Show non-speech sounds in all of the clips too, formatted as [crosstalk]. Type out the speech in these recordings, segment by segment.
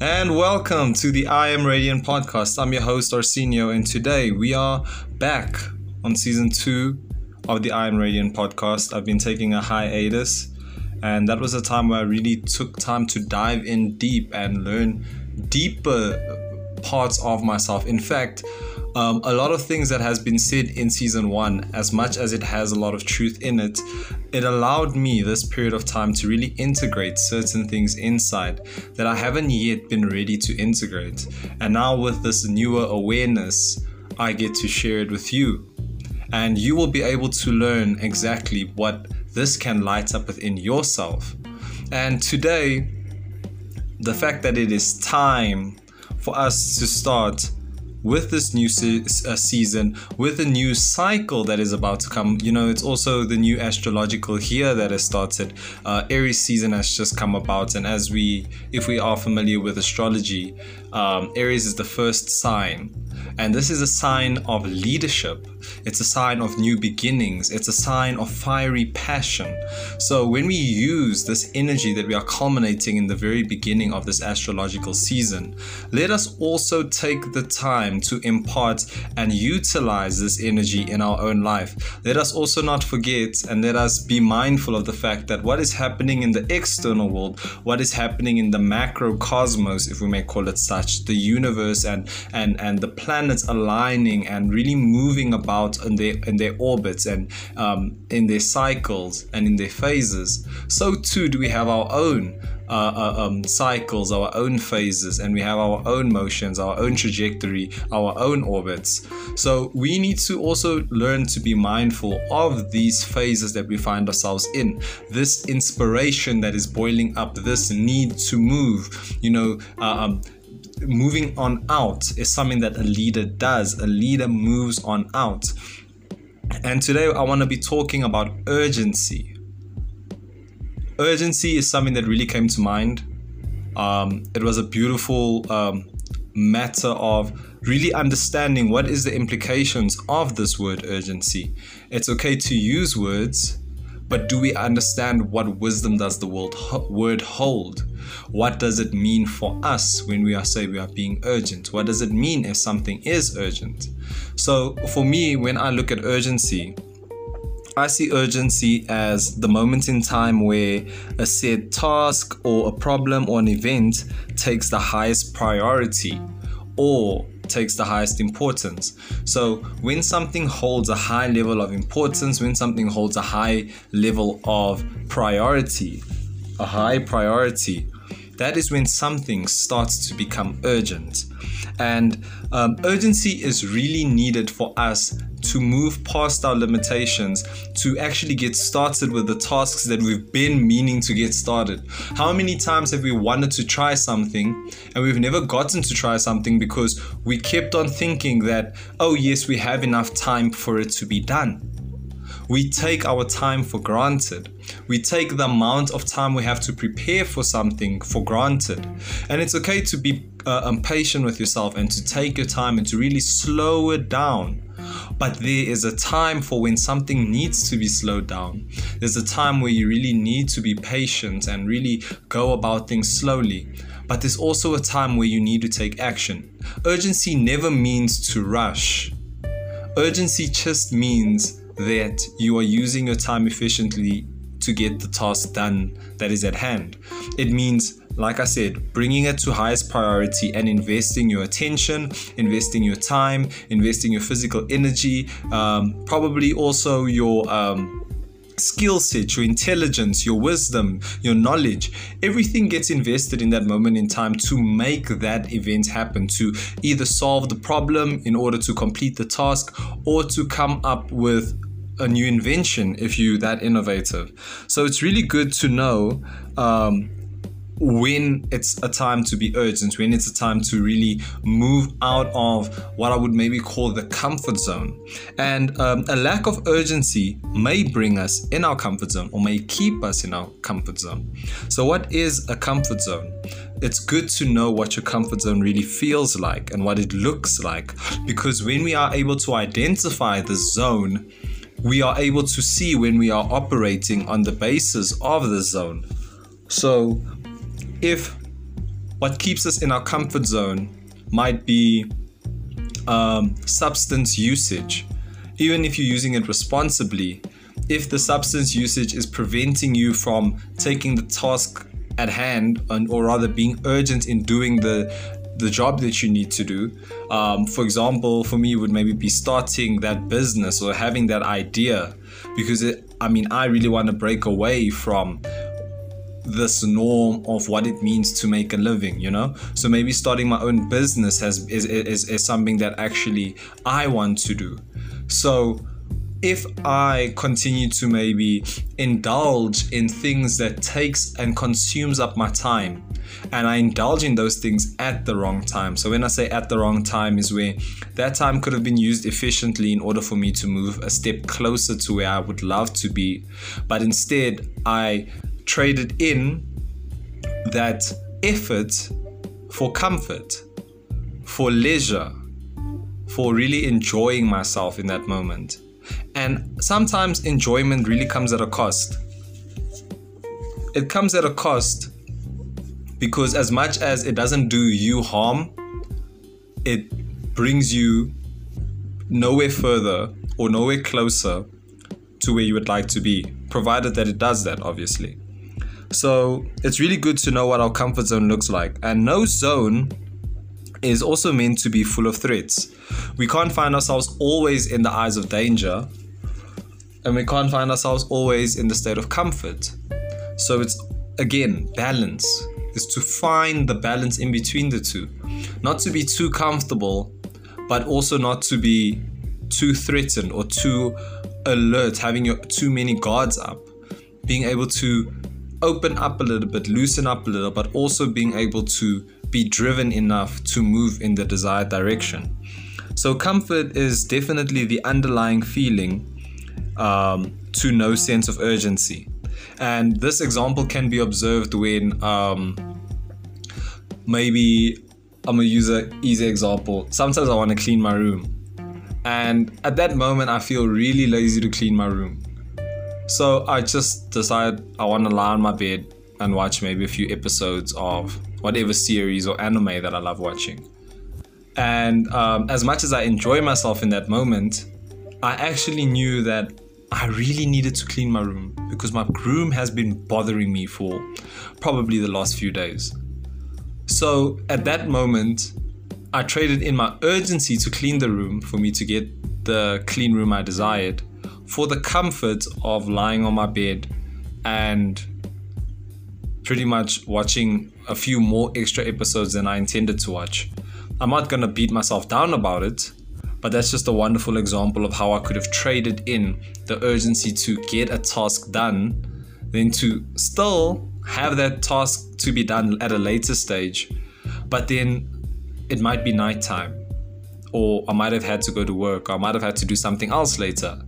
and welcome to the I Am Radiant podcast. I'm your host, Arsenio, and today we are back on season two of the I Am Radiant podcast. I've been taking a hiatus, and that was a time where I really took time to dive in deep and learn deeper parts of myself. In fact, um, a lot of things that has been said in season one, as much as it has a lot of truth in it, it allowed me this period of time to really integrate certain things inside that I haven't yet been ready to integrate. And now with this newer awareness, I get to share it with you. And you will be able to learn exactly what this can light up within yourself. And today, the fact that it is time for us to start with this new se- uh, season, with a new cycle that is about to come. You know, it's also the new astrological year that has started. Uh, Aries season has just come about, and as we, if we are familiar with astrology, um, Aries is the first sign and this is a sign of leadership. It's a sign of new beginnings. It's a sign of fiery passion. So, when we use this energy that we are culminating in the very beginning of this astrological season, let us also take the time to impart and utilize this energy in our own life. Let us also not forget and let us be mindful of the fact that what is happening in the external world, what is happening in the macrocosmos, if we may call it such, the universe and and and the planets aligning and really moving about in their in their orbits and um, in their cycles and in their phases, so too do we have our own uh, uh, um, cycles, our own phases, and we have our own motions, our own trajectory, our own orbits. So we need to also learn to be mindful of these phases that we find ourselves in. This inspiration that is boiling up, this need to move, you know. Uh, um, moving on out is something that a leader does. A leader moves on out. And today I want to be talking about urgency. Urgency is something that really came to mind. Um, it was a beautiful um, matter of really understanding what is the implications of this word urgency. It's okay to use words, but do we understand what wisdom does the word hold? What does it mean for us when we are say we are being urgent? What does it mean if something is urgent? So for me, when I look at urgency, I see urgency as the moment in time where a said task or a problem or an event takes the highest priority or takes the highest importance. So, when something holds a high level of importance, when something holds a high level of priority, a high priority, that is when something starts to become urgent. And um, urgency is really needed for us to move past our limitations, to actually get started with the tasks that we've been meaning to get started. How many times have we wanted to try something and we've never gotten to try something because we kept on thinking that, oh, yes, we have enough time for it to be done? We take our time for granted. We take the amount of time we have to prepare for something for granted. And it's okay to be uh, impatient with yourself and to take your time and to really slow it down. But there is a time for when something needs to be slowed down. There's a time where you really need to be patient and really go about things slowly. But there's also a time where you need to take action. Urgency never means to rush. Urgency just means that you are using your time efficiently to get the task done that is at hand. It means, like I said, bringing it to highest priority and investing your attention, investing your time, investing your physical energy, um, probably also your. Um, skill set, your intelligence, your wisdom, your knowledge, everything gets invested in that moment in time to make that event happen, to either solve the problem in order to complete the task or to come up with a new invention if you that innovative. So it's really good to know um, when it's a time to be urgent, when it's a time to really move out of what I would maybe call the comfort zone. And um, a lack of urgency may bring us in our comfort zone or may keep us in our comfort zone. So, what is a comfort zone? It's good to know what your comfort zone really feels like and what it looks like because when we are able to identify the zone, we are able to see when we are operating on the basis of the zone. So, if what keeps us in our comfort zone might be um, substance usage. Even if you're using it responsibly, if the substance usage is preventing you from taking the task at hand, and, or rather being urgent in doing the the job that you need to do. Um, for example, for me, would maybe be starting that business or having that idea, because it, I mean, I really want to break away from this norm of what it means to make a living you know? So maybe starting my own business has is, is, is something that actually i want to do. So if I continue to maybe indulge in things that takes and consumes up my time, and I indulge in those things at the wrong time. So when I say at the wrong time is where that time could have been used efficiently in order for me to move a step closer to where I would love to be, but instead I traded in that effort for comfort, for leisure, for really enjoying myself in that moment. And sometimes enjoyment really comes at a cost. It comes at a cost because, as much as it doesn't do you harm, it brings you nowhere further or nowhere closer to where you would like to be, provided that it does that, obviously. So it's really good to know what our comfort zone looks like. And no zone is also meant to be full of threats. We can't find ourselves always in the eyes of danger, and we can't find ourselves always in the state of comfort. So it's again balance is to find the balance in between the two, not to be too comfortable, but also not to be too threatened or too alert, having your too many guards up, being able to open up a little bit, loosen up a little, but also being able to be driven enough to move in the desired direction. So, comfort is definitely the underlying feeling um, to no sense of urgency. And this example can be observed when um, maybe I'm gonna use an easy example. Sometimes I want to clean my room, and at that moment, I feel really lazy to clean my room. So I just decided I want to lie on my bed and watch maybe a few episodes of whatever series or anime that I love watching. And um, as much as I enjoy myself in that moment, I actually knew that I really needed to clean my room because my room has been bothering me for probably the last few days. So at that moment, I traded in my urgency to clean the room for me to get the clean room I desired for the comfort of lying on my bed and pretty much watching a few more extra episodes than I intended to watch. I'm not gonna beat myself down about it, but that's just a wonderful example of how I could have traded in the urgency to get a task done, then to still have that task to be done at a later stage, but then it might be nighttime, or I might have had to go to work, or I might have had to do something else later.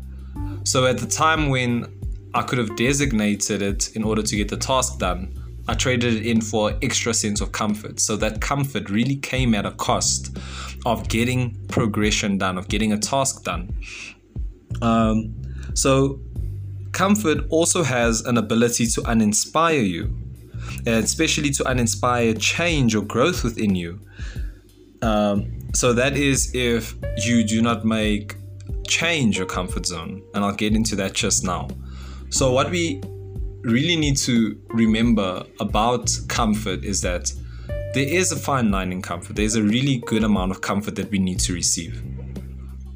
So at the time when I could have designated it in order to get the task done, I traded it in for extra sense of comfort. So that comfort really came at a cost of getting progression done, of getting a task done. Um, so comfort also has an ability to uninspire you, especially to uninspire change or growth within you. Um, so that is if you do not make change your comfort zone, and I'll get into that just now. So what we really need to remember about comfort is that there is a fine line in comfort. There's a really good amount of comfort that we need to receive.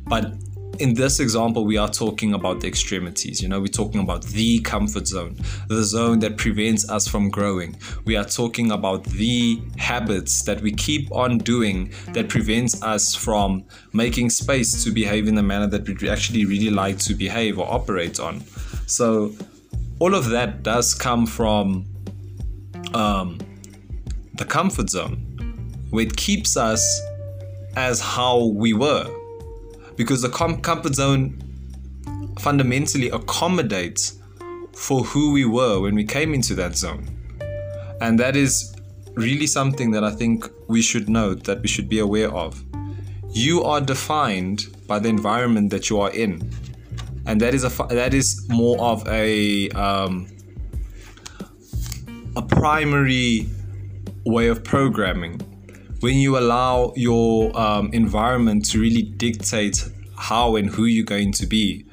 But in this example, we are talking about the extremities. You know, we're talking about the comfort zone, the zone that prevents us from growing. We are talking about the habits that we keep on doing that prevents us from making space to behave in the manner that we actually really like to behave or operate on. So, all of that does come from um, the comfort zone, where it keeps us as how we were. Because the com- comfort zone fundamentally accommodates for who we were when we came into that zone. And that is really something that I think we should note, that we should be aware of. You are defined by the environment that you are in and that is a that is more of a um, a primary way of programming, when you allow your um, environment to really dictate how and who you're going to be,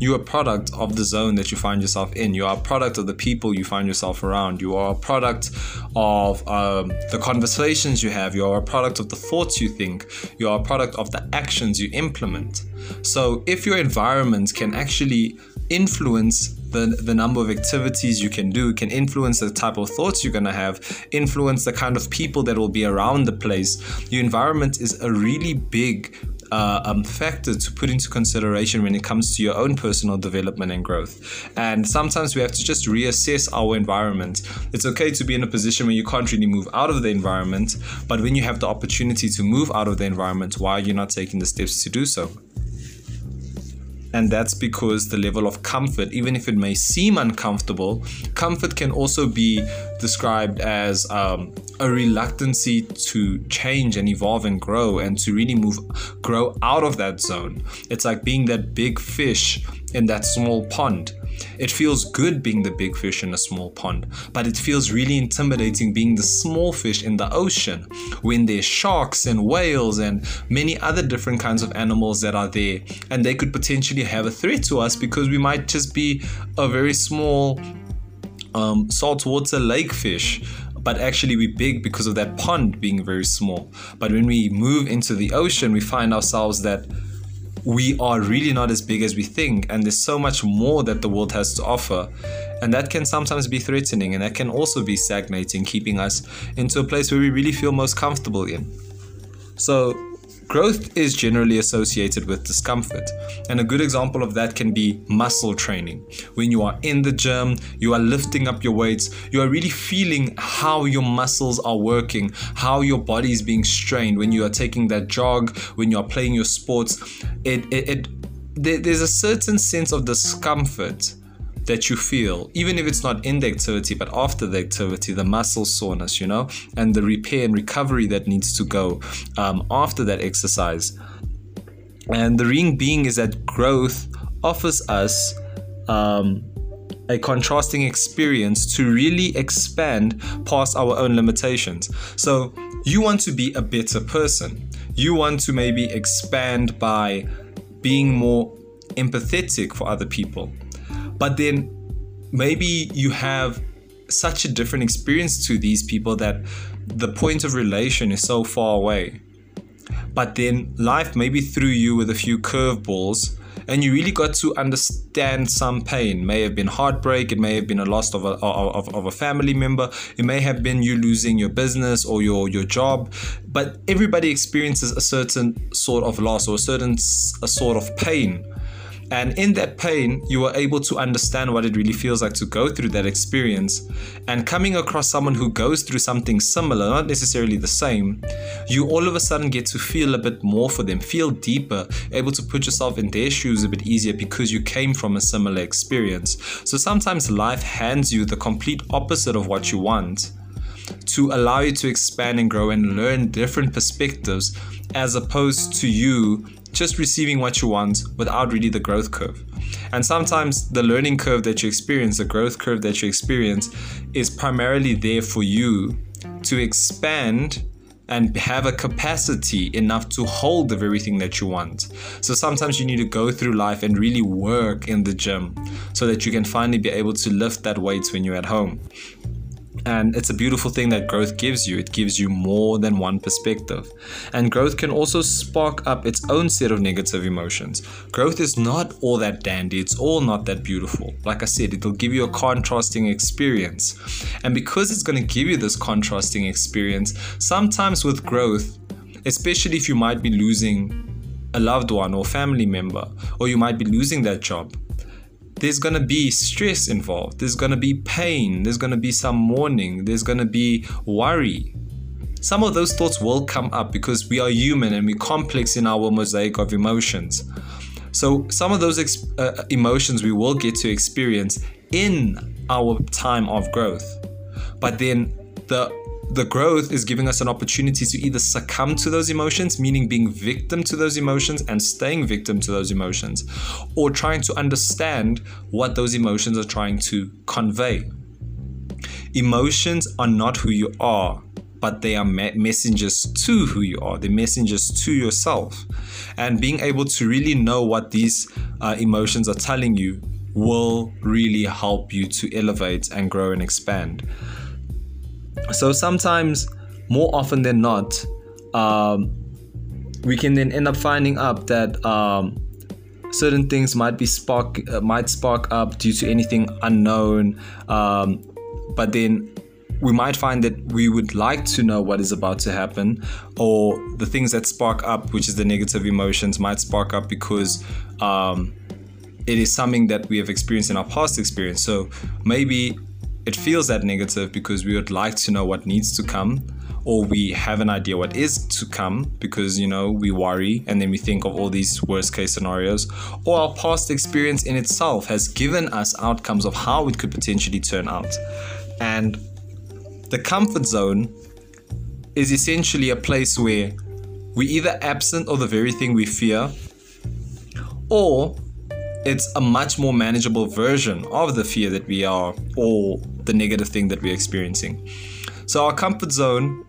you're a product of the zone that you find yourself in. You are a product of the people you find yourself around. You are a product of um, the conversations you have. You are a product of the thoughts you think. You are a product of the actions you implement. So, if your environment can actually influence the, the number of activities you can do, can influence the type of thoughts you're going to have, influence the kind of people that will be around the place. Your environment is a really big uh, um, factor to put into consideration when it comes to your own personal development and growth. And sometimes we have to just reassess our environment. It's okay to be in a position where you can't really move out of the environment, but when you have the opportunity to move out of the environment, why are you not taking the steps to do so? And that's because the level of comfort, even if it may seem uncomfortable, comfort can also be described as um, a reluctancy to change and evolve and grow and to really move, grow out of that zone. It's like being that big fish in that small pond it feels good being the big fish in a small pond, but it feels really intimidating being the small fish in the ocean when there's sharks and whales and many other different kinds of animals that are there. And they could potentially have a threat to us because we might just be a very small um, saltwater lake fish but actually we're big because of that pond being very small. But when we move into the ocean, we find ourselves that we are really not as big as we think, and there's so much more that the world has to offer. And that can sometimes be threatening, and that can also be stagnating, keeping us into a place where we really feel most comfortable in. So, Growth is generally associated with discomfort, and a good example of that can be muscle training. When you are in the gym, you are lifting up your weights, you are really feeling how your muscles are working, how your body is being strained. When you are taking that jog, when you are playing your sports, it, it, it there's a certain sense of discomfort that you feel, even if it's not in the activity, but after the activity, the muscle soreness, you know, and the repair and recovery that needs to go um, after that exercise. And the ring being is that growth offers us um, a contrasting experience to really expand past our own limitations. So, you want to be a better person. You want to maybe expand by being more empathetic for other people but then maybe you have such a different experience to these people that the point of relation is so far away. But then life maybe threw you with a few curveballs and you really got to understand some pain. It may have been heartbreak, it may have been a loss of a, of, of a family member, it may have been you losing your business or your, your job. But everybody experiences a certain sort of loss or a certain a sort of pain. And in that pain, you are able to understand what it really feels like to go through that experience. And coming across someone who goes through something similar, not necessarily the same, you all of a sudden get to feel a bit more for them, feel deeper, able to put yourself in their shoes a bit easier because you came from a similar experience. So sometimes life hands you the complete opposite of what you want to allow you to expand and grow and learn different perspectives as opposed to you just receiving what you want without really the growth curve. And sometimes the learning curve that you experience, the growth curve that you experience, is primarily there for you to expand and have a capacity enough to hold the very thing that you want. So sometimes you need to go through life and really work in the gym so that you can finally be able to lift that weight when you're at home. And it's a beautiful thing that growth gives you. It gives you more than one perspective. And growth can also spark up its own set of negative emotions. Growth is not all that dandy, it's all not that beautiful. Like I said, it'll give you a contrasting experience. And because it's going to give you this contrasting experience, sometimes with growth, especially if you might be losing a loved one or family member, or you might be losing that job there's going to be stress involved. There's going to be pain. There's going to be some mourning. There's going to be worry. Some of those thoughts will come up because we are human and we're complex in our mosaic of emotions. So, some of those ex- uh, emotions we will get to experience in our time of growth. But then the the growth is giving us an opportunity to either succumb to those emotions, meaning being victim to those emotions and staying victim to those emotions, or trying to understand what those emotions are trying to convey. Emotions are not who you are, but they are me- messengers to who you are. They're messengers to yourself. And being able to really know what these uh, emotions are telling you will really help you to elevate and grow and expand. So sometimes, more often than not, um, we can then end up finding up that um, certain things might be spark uh, might spark up due to anything unknown, um, but then we might find that we would like to know what is about to happen, or the things that spark up, which is the negative emotions, might spark up because um, it is something that we have experienced in our past experience. So maybe it feels that negative because we would like to know what needs to come or we have an idea what is to come because you know we worry and then we think of all these worst case scenarios or our past experience in itself has given us outcomes of how it could potentially turn out. And the comfort zone is essentially a place where we either absent of the very thing we fear or it's a much more manageable version of the fear that we are or the negative thing that we're experiencing. So, our comfort zone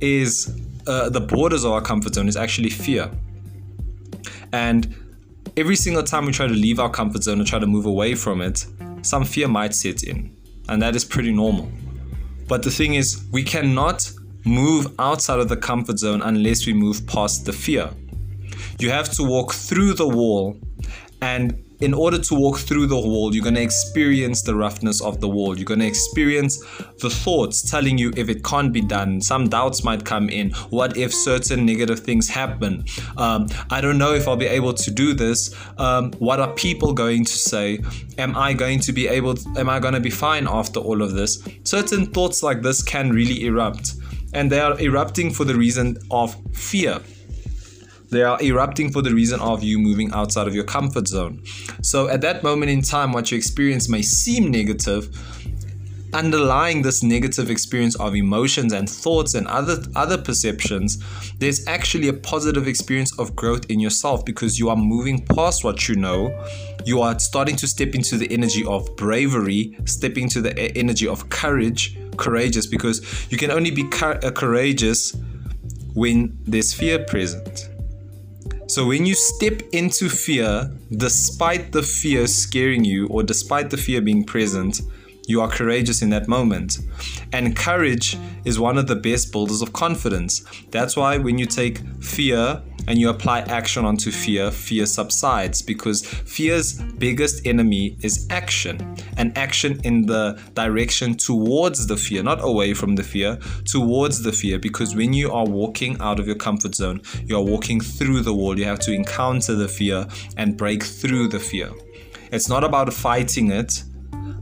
is uh, the borders of our comfort zone is actually fear. And every single time we try to leave our comfort zone and try to move away from it, some fear might set in. And that is pretty normal. But the thing is, we cannot move outside of the comfort zone unless we move past the fear. You have to walk through the wall and in order to walk through the wall, you're going to experience the roughness of the wall. You're going to experience the thoughts telling you if it can't be done. Some doubts might come in. What if certain negative things happen? Um, I don't know if I'll be able to do this. Um, what are people going to say? Am I going to be able? To, am I going to be fine after all of this? Certain thoughts like this can really erupt, and they are erupting for the reason of fear. They are erupting for the reason of you moving outside of your comfort zone. So at that moment in time, what you experience may seem negative. Underlying this negative experience of emotions and thoughts and other other perceptions, there's actually a positive experience of growth in yourself because you are moving past what you know. You are starting to step into the energy of bravery, stepping to the energy of courage, courageous because you can only be uh, courageous when there's fear present. So when you step into fear, despite the fear scaring you or despite the fear being present, you are courageous in that moment. And courage is one of the best builders of confidence. That's why when you take fear and you apply action onto fear, fear subsides because fear's biggest enemy is action. And action in the direction towards the fear, not away from the fear, towards the fear. Because when you are walking out of your comfort zone, you are walking through the wall. You have to encounter the fear and break through the fear. It's not about fighting it,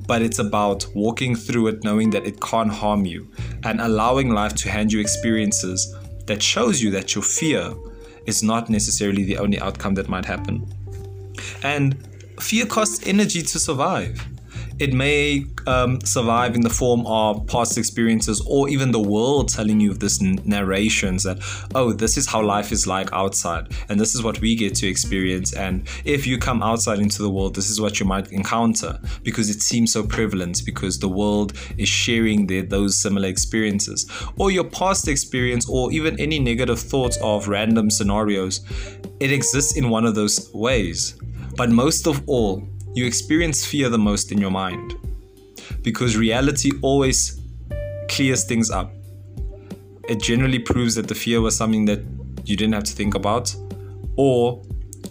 but it's about walking through it knowing that it can't harm you and allowing life to hand you experiences that shows you that your fear is not necessarily the only outcome that might happen. And fear costs energy to survive. It may um, survive in the form of past experiences or even the world telling you of this narrations that, oh, this is how life is like outside, and this is what we get to experience. And if you come outside into the world, this is what you might encounter because it seems so prevalent because the world is sharing those similar experiences. Or your past experience, or even any negative thoughts of random scenarios, it exists in one of those ways. But most of all, you experience fear the most in your mind because reality always clears things up. It generally proves that the fear was something that you didn't have to think about, or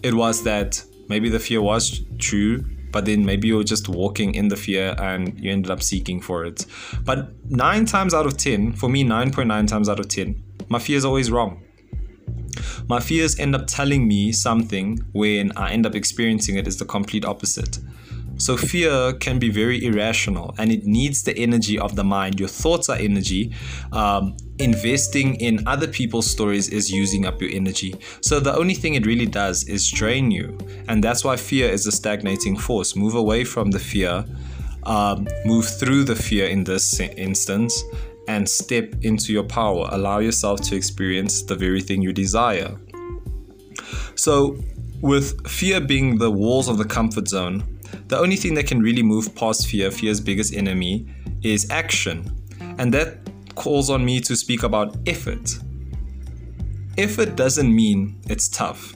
it was that maybe the fear was true, but then maybe you were just walking in the fear and you ended up seeking for it. But nine times out of 10, for me, 9.9 times out of 10, my fear is always wrong. My fears end up telling me something when I end up experiencing it is the complete opposite. So, fear can be very irrational and it needs the energy of the mind. Your thoughts are energy. Um, investing in other people's stories is using up your energy. So, the only thing it really does is drain you. And that's why fear is a stagnating force. Move away from the fear, um, move through the fear in this instance, and step into your power. Allow yourself to experience the very thing you desire. So, with fear being the walls of the comfort zone, the only thing that can really move past fear, fear's biggest enemy, is action. And that calls on me to speak about effort. Effort doesn't mean it's tough.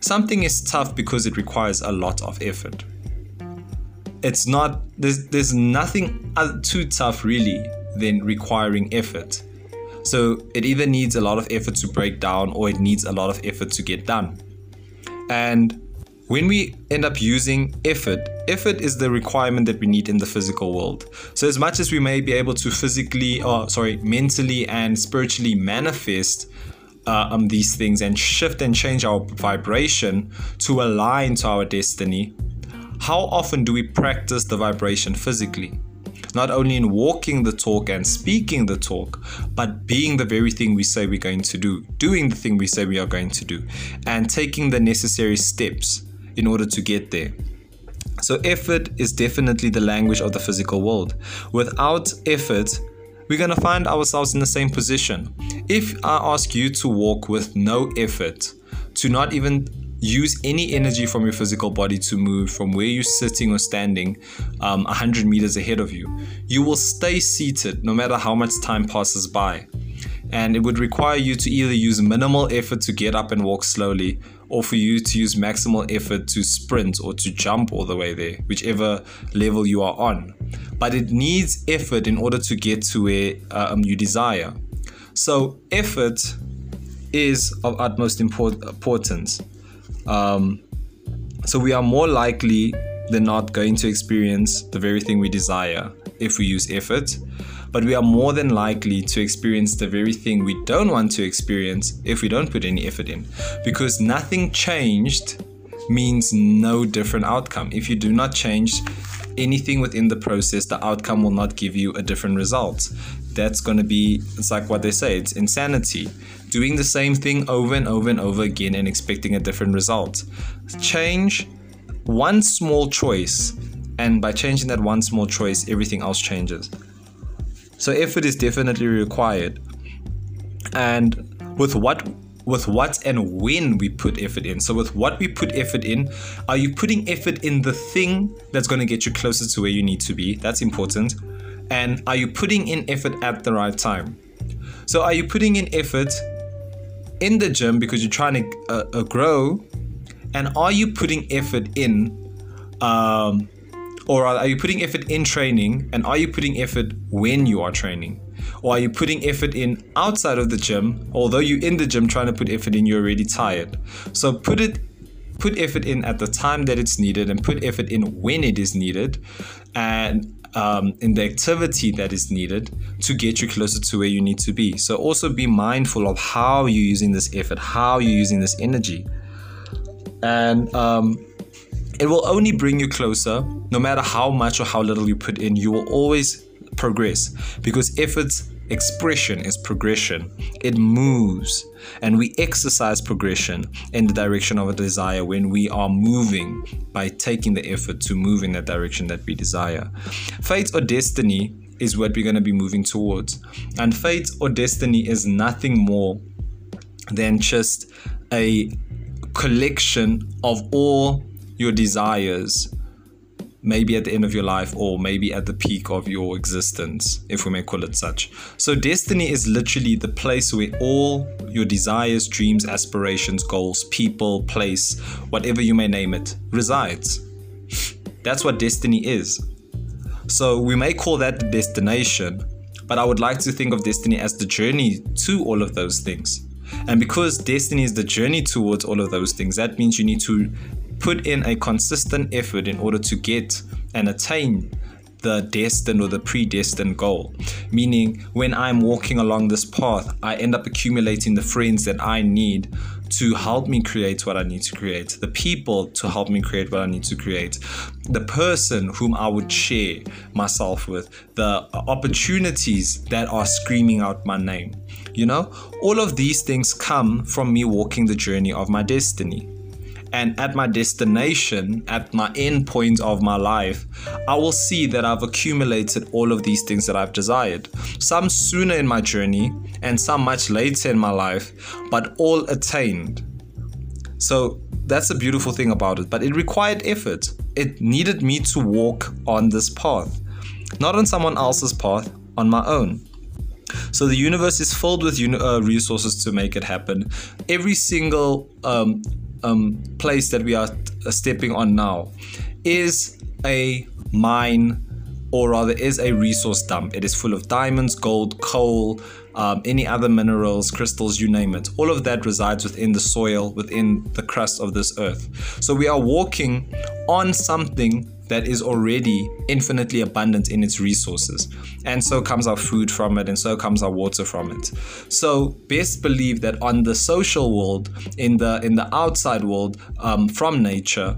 Something is tough because it requires a lot of effort. It's not, there's, there's nothing uh, too tough really than requiring effort. So it either needs a lot of effort to break down or it needs a lot of effort to get done. And when we end up using effort, effort is the requirement that we need in the physical world. So as much as we may be able to physically, or sorry, mentally and spiritually manifest uh, um, these things and shift and change our vibration to align to our destiny, how often do we practice the vibration physically? Not only in walking the talk and speaking the talk, but being the very thing we say we're going to do, doing the thing we say we are going to do, and taking the necessary steps in order to get there. So, effort is definitely the language of the physical world. Without effort, we're going to find ourselves in the same position. If I ask you to walk with no effort, to not even use any energy from your physical body to move from where you're sitting or standing um, 100 meters ahead of you, you will stay seated no matter how much time passes by. And it would require you to either use minimal effort to get up and walk slowly, or for you to use maximal effort to sprint or to jump all the way there, whichever level you are on. But it needs effort in order to get to where um, you desire. So, effort is of utmost import- importance. Um, so, we are more likely than not going to experience the very thing we desire if we use effort but we are more than likely to experience the very thing we don't want to experience if we don't put any effort in. Because nothing changed means no different outcome. If you do not change anything within the process, the outcome will not give you a different result. That's going to be, it's like what they say, it's insanity. Doing the same thing over and over and over again and expecting a different result. Change one small choice, and by changing that one small choice, everything else changes. So effort is definitely required. And with what with what and when we put effort in. So with what we put effort in, are you putting effort in the thing that's going to get you closer to where you need to be? That's important. And are you putting in effort at the right time? So are you putting in effort in the gym because you're trying to uh, uh, grow? And are you putting effort in um, or are you putting effort in training and are you putting effort when you are training? Or are you putting effort in outside of the gym? Although you're in the gym trying to put effort in, you're already tired. So put it put effort in at the time that it's needed and put effort in when it is needed and um, in the activity that is needed to get you closer to where you need to be. So also be mindful of how you're using this effort, how you're using this energy. And um, it will only bring you closer, no matter how much or how little you put in, you will always progress because effort's expression is progression. It moves, and we exercise progression in the direction of a desire when we are moving by taking the effort to move in that direction that we desire. Fate or destiny is what we're going to be moving towards, and fate or destiny is nothing more than just a collection of all your desires maybe at the end of your life or maybe at the peak of your existence, if we may call it such. So, destiny is literally the place where all your desires, dreams, aspirations, goals, people, place, whatever you may name it, resides. [laughs] That's what destiny is. So, we may call that the destination, but I would like to think of destiny as the journey to all of those things. And because destiny is the journey towards all of those things, that means you need to put in a consistent effort in order to get and attain the destined or the predestined goal. Meaning, when I'm walking along this path, I end up accumulating the friends that I need to help me create what I need to create, the people to help me create what I need to create, the person whom I would share myself with, the opportunities that are screaming out my name. You know, all of these things come from me walking the journey of my destiny and at my destination, at my end point of my life, I will see that I've accumulated all of these things that I've desired. Some sooner in my journey, and some much later in my life, but all attained. So that's the beautiful thing about it. But it required effort. It needed me to walk on this path, not on someone else's path, on my own. So the universe is filled with uh, resources to make it happen. Every single um, um, place that we are uh, stepping on now is a mine or rather is a resource dump. It is full of diamonds, gold, coal, um, any other minerals, crystals, you name it. All of that resides within the soil, within the crust of this earth. So we are walking on something that is already infinitely abundant in its resources. And so comes our food from it, and so comes our water from it. So best believe that on the social world, in the in the outside world, um, from nature,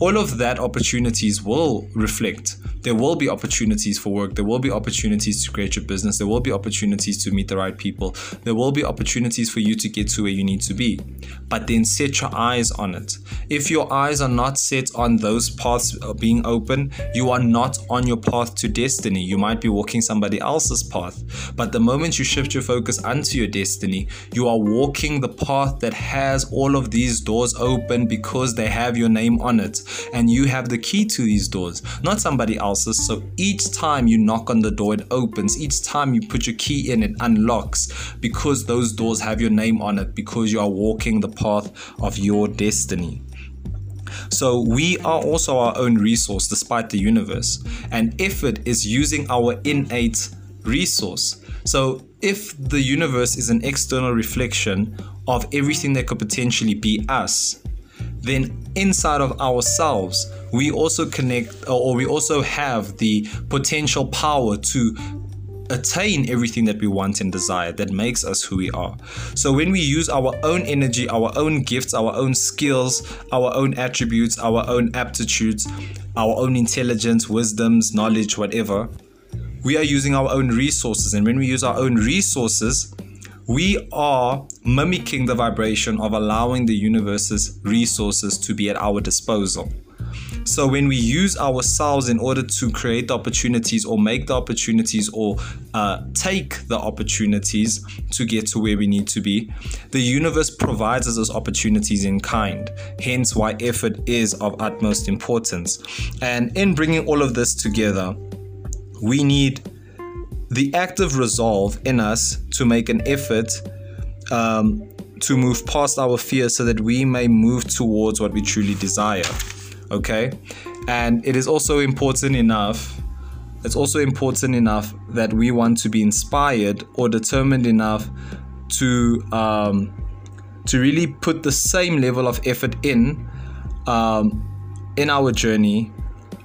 all of that opportunities will reflect there will be opportunities for work. There will be opportunities to create your business. There will be opportunities to meet the right people. There will be opportunities for you to get to where you need to be. But then set your eyes on it. If your eyes are not set on those paths uh, being open, you are not on your path to destiny. You might be walking somebody else's path. But the moment you shift your focus onto your destiny, you are walking the path that has all of these doors open because they have your name on it. And you have the key to these doors, not somebody else else's. So each time you knock on the door, it opens. Each time you put your key in, it unlocks because those doors have your name on it, because you are walking the path of your destiny. So we are also our own resource despite the universe. And effort is using our innate resource. So if the universe is an external reflection of everything that could potentially be us, then inside of ourselves, we also connect or we also have the potential power to attain everything that we want and desire that makes us who we are. So when we use our own energy, our own gifts, our own skills, our own attributes, our own aptitudes, our own intelligence, wisdoms, knowledge, whatever, we are using our own resources. And when we use our own resources, we are mimicking the vibration of allowing the universe's resources to be at our disposal. So, when we use ourselves in order to create the opportunities or make the opportunities or uh, take the opportunities to get to where we need to be, the universe provides us those opportunities in kind. Hence, why effort is of utmost importance. And in bringing all of this together, we need the active resolve in us to make an effort um, to move past our fears so that we may move towards what we truly desire. Okay? And it is also important enough. It's also important enough that we want to be inspired or determined enough to um, to really put the same level of effort in um, in our journey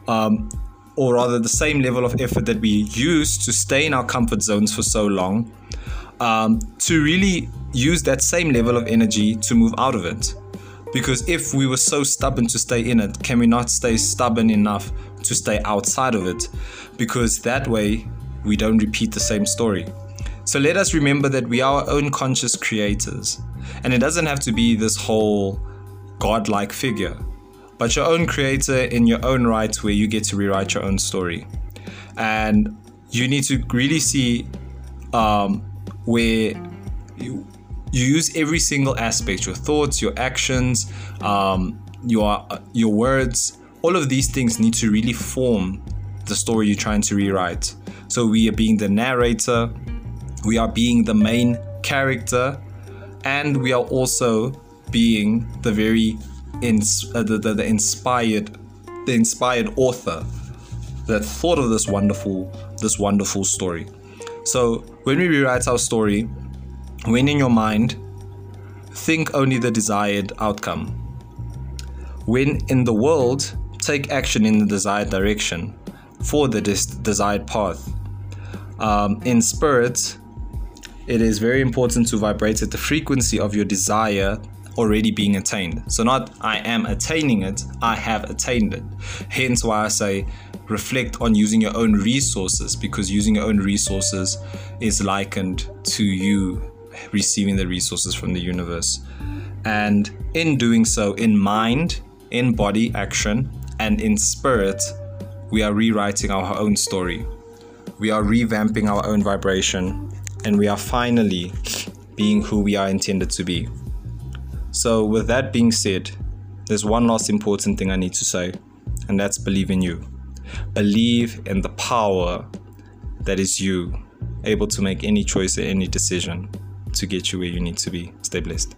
um, or rather the same level of effort that we use to stay in our comfort zones for so long, um, to really use that same level of energy to move out of it. Because if we were so stubborn to stay in it, can we not stay stubborn enough to stay outside of it? Because that way we don't repeat the same story. So let us remember that we are our own conscious creators. And it doesn't have to be this whole godlike figure but your own creator in your own right where you get to rewrite your own story. And you need to really see um, where you, you use every single aspect your thoughts, your actions, um, your, your words, all of these things need to really form the story you're trying to rewrite. So we are being the narrator, we are being the main character, and we are also being the very uh, the, the, the inspired the inspired author that thought of this wonderful this wonderful story. So when we rewrite our story, when in your mind, think only the desired outcome. When in the world, take action in the desired direction for the des- desired path. Um, in spirit, it is very important to vibrate at the frequency of your desire already being attained. So, not I am attaining it, I have attained it. Hence, why I say reflect on using your own resources because using your own resources is likened to you receiving the resources from the universe. And in doing so, in mind, in body action, and in spirit, we are rewriting our own story. We are revamping our own vibration, and we are finally being who we are intended to be. So, with that being said, there's one last important thing I need to say, and that's believe in you. Believe in the power that is you. able to make any choice or any decision to get you where you need to be. Stay blessed.